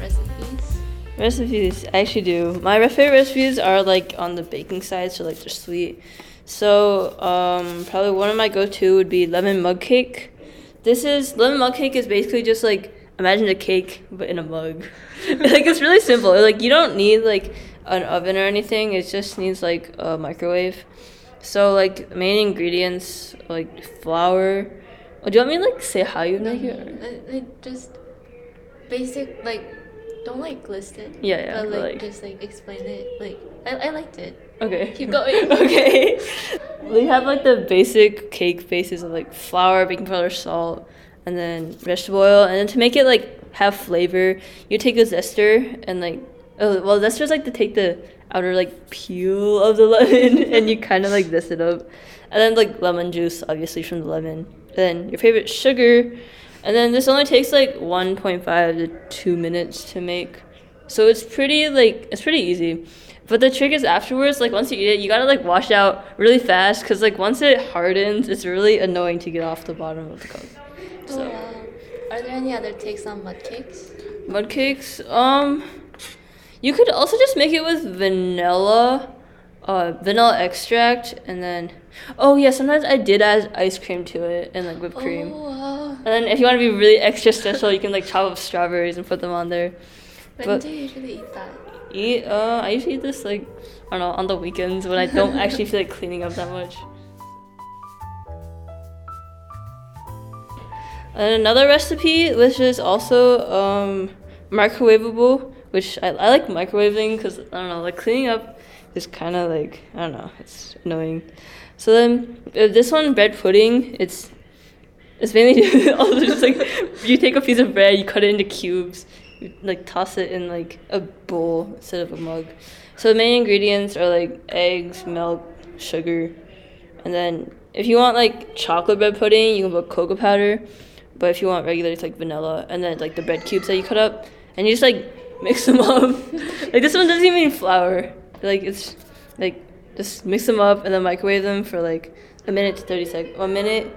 Recipes, Recipes, I actually do. My favorite recipes are like on the baking side, so like they're sweet. So um, probably one of my go-to would be lemon mug cake. This is lemon mug cake is basically just like imagine a cake but in a mug. like it's really simple. Like you don't need like an oven or anything. It just needs like a microwave. So like main ingredients like flour. Oh, do you want me to like say how you make it? or- like just basic like don't like list it. Yeah, yeah, But like, like- just like explain it. Like I, I liked it. Okay. Keep going. okay. We have like the basic cake bases of like flour, baking powder, salt, and then vegetable oil. And then to make it like have flavor, you take a zester and like oh well zester's like to take the outer like peel of the lemon and you kind of like zest it up. And then like lemon juice, obviously from the lemon. then your favorite sugar. And then this only takes like 1.5 to 2 minutes to make. So it's pretty like it's pretty easy. But the trick is afterwards, like once you eat it, you gotta like wash out really fast because like once it hardens, it's really annoying to get off the bottom of the cup. Oh, So wow. Are there any other takes on mug cakes? mug cakes, um, you could also just make it with vanilla, uh, vanilla extract, and then oh yeah, sometimes I did add ice cream to it and like whipped cream. Oh wow. And then if you want to be really extra special, you can like chop up strawberries and put them on there. When But- do you usually eat that? Eat, uh, I usually eat this like, I don't know, on the weekends when I don't actually feel like cleaning up that much. And another recipe, which is also um, microwavable, which I, I like microwaving because I don't know, like cleaning up is kind of like I don't know, it's annoying. So then uh, this one, bread pudding, it's it's mainly also just like you take a piece of bread, you cut it into cubes, you like toss it in like a bowl instead of a mug. So the main ingredients are like eggs, milk, sugar, and then if you want like chocolate bread pudding, you can put cocoa powder. But if you want regular, it's like vanilla, and then like the bread cubes that you cut up, and you just like mix them up. like this one doesn't even need flour. Like it's like just mix them up and then microwave them for like a minute to thirty seconds, One minute,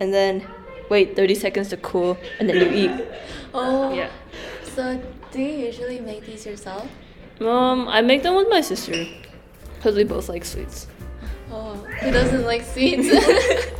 and then wait thirty seconds to cool, and then you eat. Oh. Yeah. So do you usually make these yourself? Um, I make them with my sister, cause we both like sweets. Oh, who doesn't like sweets?